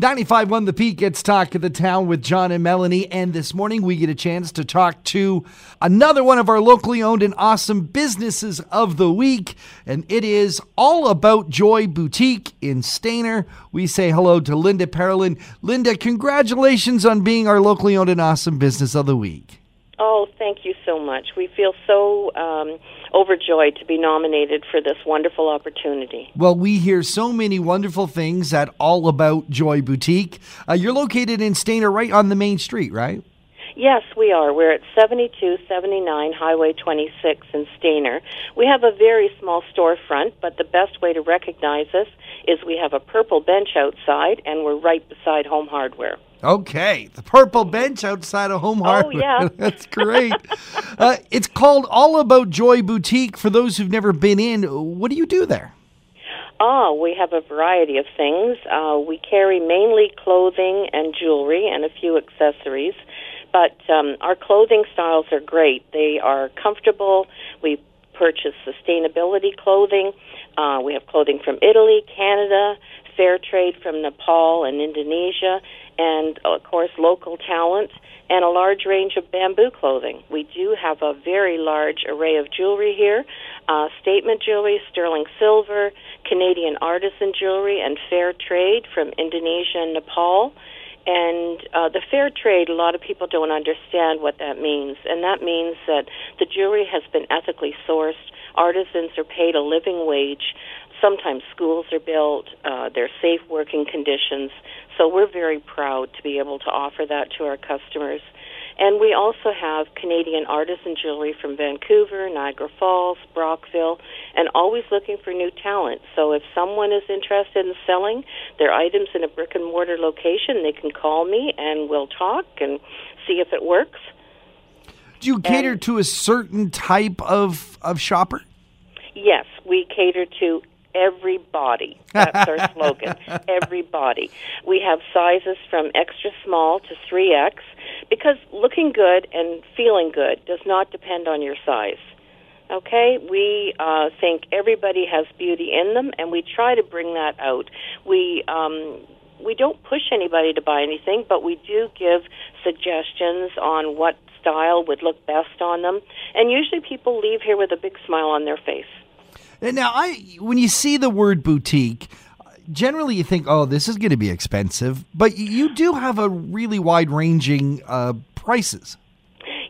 95.1 The Peak gets Talk of the Town with John and Melanie. And this morning we get a chance to talk to another one of our locally owned and awesome businesses of the week. And it is all about Joy Boutique in Stayner. We say hello to Linda Parolin. Linda, congratulations on being our locally owned and awesome business of the week. Oh, thank you so much. We feel so um, overjoyed to be nominated for this wonderful opportunity. Well, we hear so many wonderful things at All About Joy Boutique. Uh, you're located in Stayner, right on the main street, right? Yes, we are. We're at 7279 Highway 26 in Stayner. We have a very small storefront, but the best way to recognize us is we have a purple bench outside, and we're right beside Home Hardware. Okay, the purple bench outside of Home Hardware. Oh, yeah. That's great. uh, it's called All About Joy Boutique. For those who've never been in, what do you do there? Ah, we have a variety of things. Uh, we carry mainly clothing and jewelry and a few accessories, but um, our clothing styles are great. They are comfortable. We purchase sustainability clothing. Uh, we have clothing from Italy, Canada, fair trade from Nepal and Indonesia, and of course local talent and a large range of bamboo clothing. We do have a very large array of jewelry here uh, statement jewelry, sterling silver, Canadian artisan jewelry, and fair trade from Indonesia and Nepal. And uh, the fair trade, a lot of people don't understand what that means. And that means that the jewelry has been ethically sourced, artisans are paid a living wage, sometimes schools are built, uh, they're safe working conditions. So we're very proud to be able to offer that to our customers. And we also have Canadian artisan jewelry from Vancouver, Niagara Falls, Brockville, and always looking for new talent. So if someone is interested in selling their items in a brick and mortar location, they can call me and we'll talk and see if it works. Do you cater And- to a certain type of, of shopper? Yes, we cater to everybody. That's our slogan. Everybody. We have sizes from extra small to 3X because looking good and feeling good does not depend on your size. Okay, we uh, think everybody has beauty in them, and we try to bring that out. We um, we don't push anybody to buy anything, but we do give suggestions on what style would look best on them, and usually people leave here with a big smile on their face. Now, I when you see the word boutique, generally you think, "Oh, this is going to be expensive," but you do have a really wide-ranging uh, prices.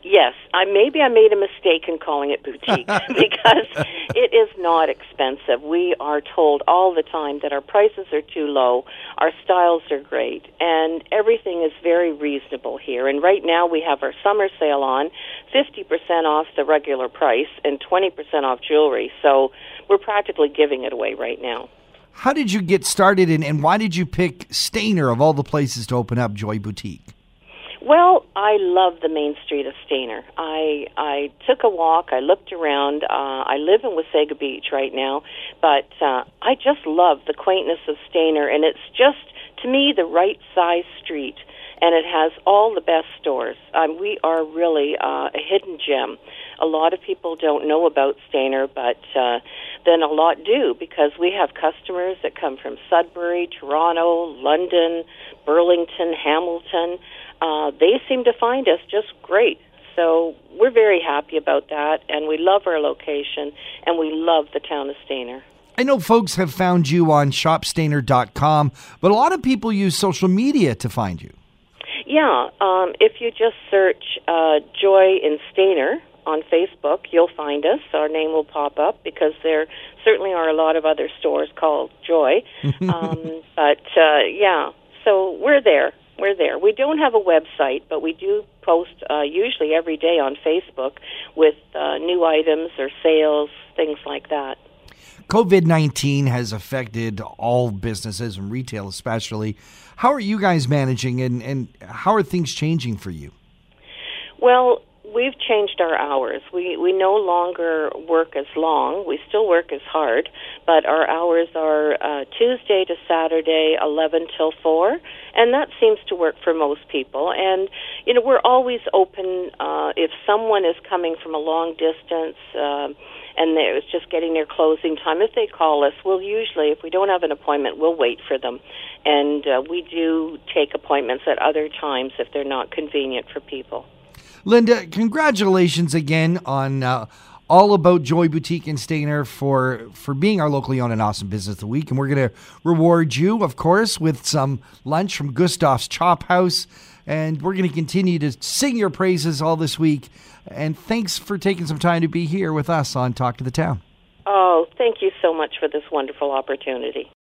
Yes, I maybe I made a mistake in calling it boutique because it is not expensive. We are told all the time that our prices are too low, our styles are great, and everything is very reasonable here. And right now we have our summer sale on, 50% off the regular price and 20% off jewelry. So we're practically giving it away right now. How did you get started, and, and why did you pick Stayner of all the places to open up Joy Boutique? Well, I love the main street of Stayner. I I took a walk. I looked around. Uh, I live in Wasaga Beach right now, but uh, I just love the quaintness of Stayner, and it's just to me the right size street, and it has all the best stores. Um, we are really uh, a hidden gem. A lot of people don't know about Stayner, but uh, then a lot do because we have customers that come from Sudbury, Toronto, London, Burlington, Hamilton uh, they seem to find us just great. So we're very happy about that, and we love our location, and we love the town of Stayner. I know folks have found you on shopstainer.com, but a lot of people use social media to find you. Yeah, um, if you just search uh, Joy in Stayner on Facebook, you'll find us. Our name will pop up because there certainly are a lot of other stores called Joy. um, but uh, yeah, so we're there. We're there. We don't have a website, but we do post uh, usually every day on Facebook with uh, new items or sales, things like that. COVID 19 has affected all businesses and retail, especially. How are you guys managing, and, and how are things changing for you? Well, we've changed our hours. We we no longer work as long. We still work as hard, but our hours are uh, Tuesday to Saturday, eleven till four, and that seems to work for most people. And you know, we're always open uh, if someone is coming from a long distance. Uh, and it was just getting near closing time. If they call us, we'll usually, if we don't have an appointment, we'll wait for them, and uh, we do take appointments at other times if they're not convenient for people. Linda, congratulations again on uh, all about Joy Boutique and Stayner for for being our locally owned and awesome business of the week, and we're going to reward you, of course, with some lunch from Gustav's Chop House, and we're going to continue to sing your praises all this week. And thanks for taking some time to be here with us on Talk to the Town. Oh, thank you so much for this wonderful opportunity.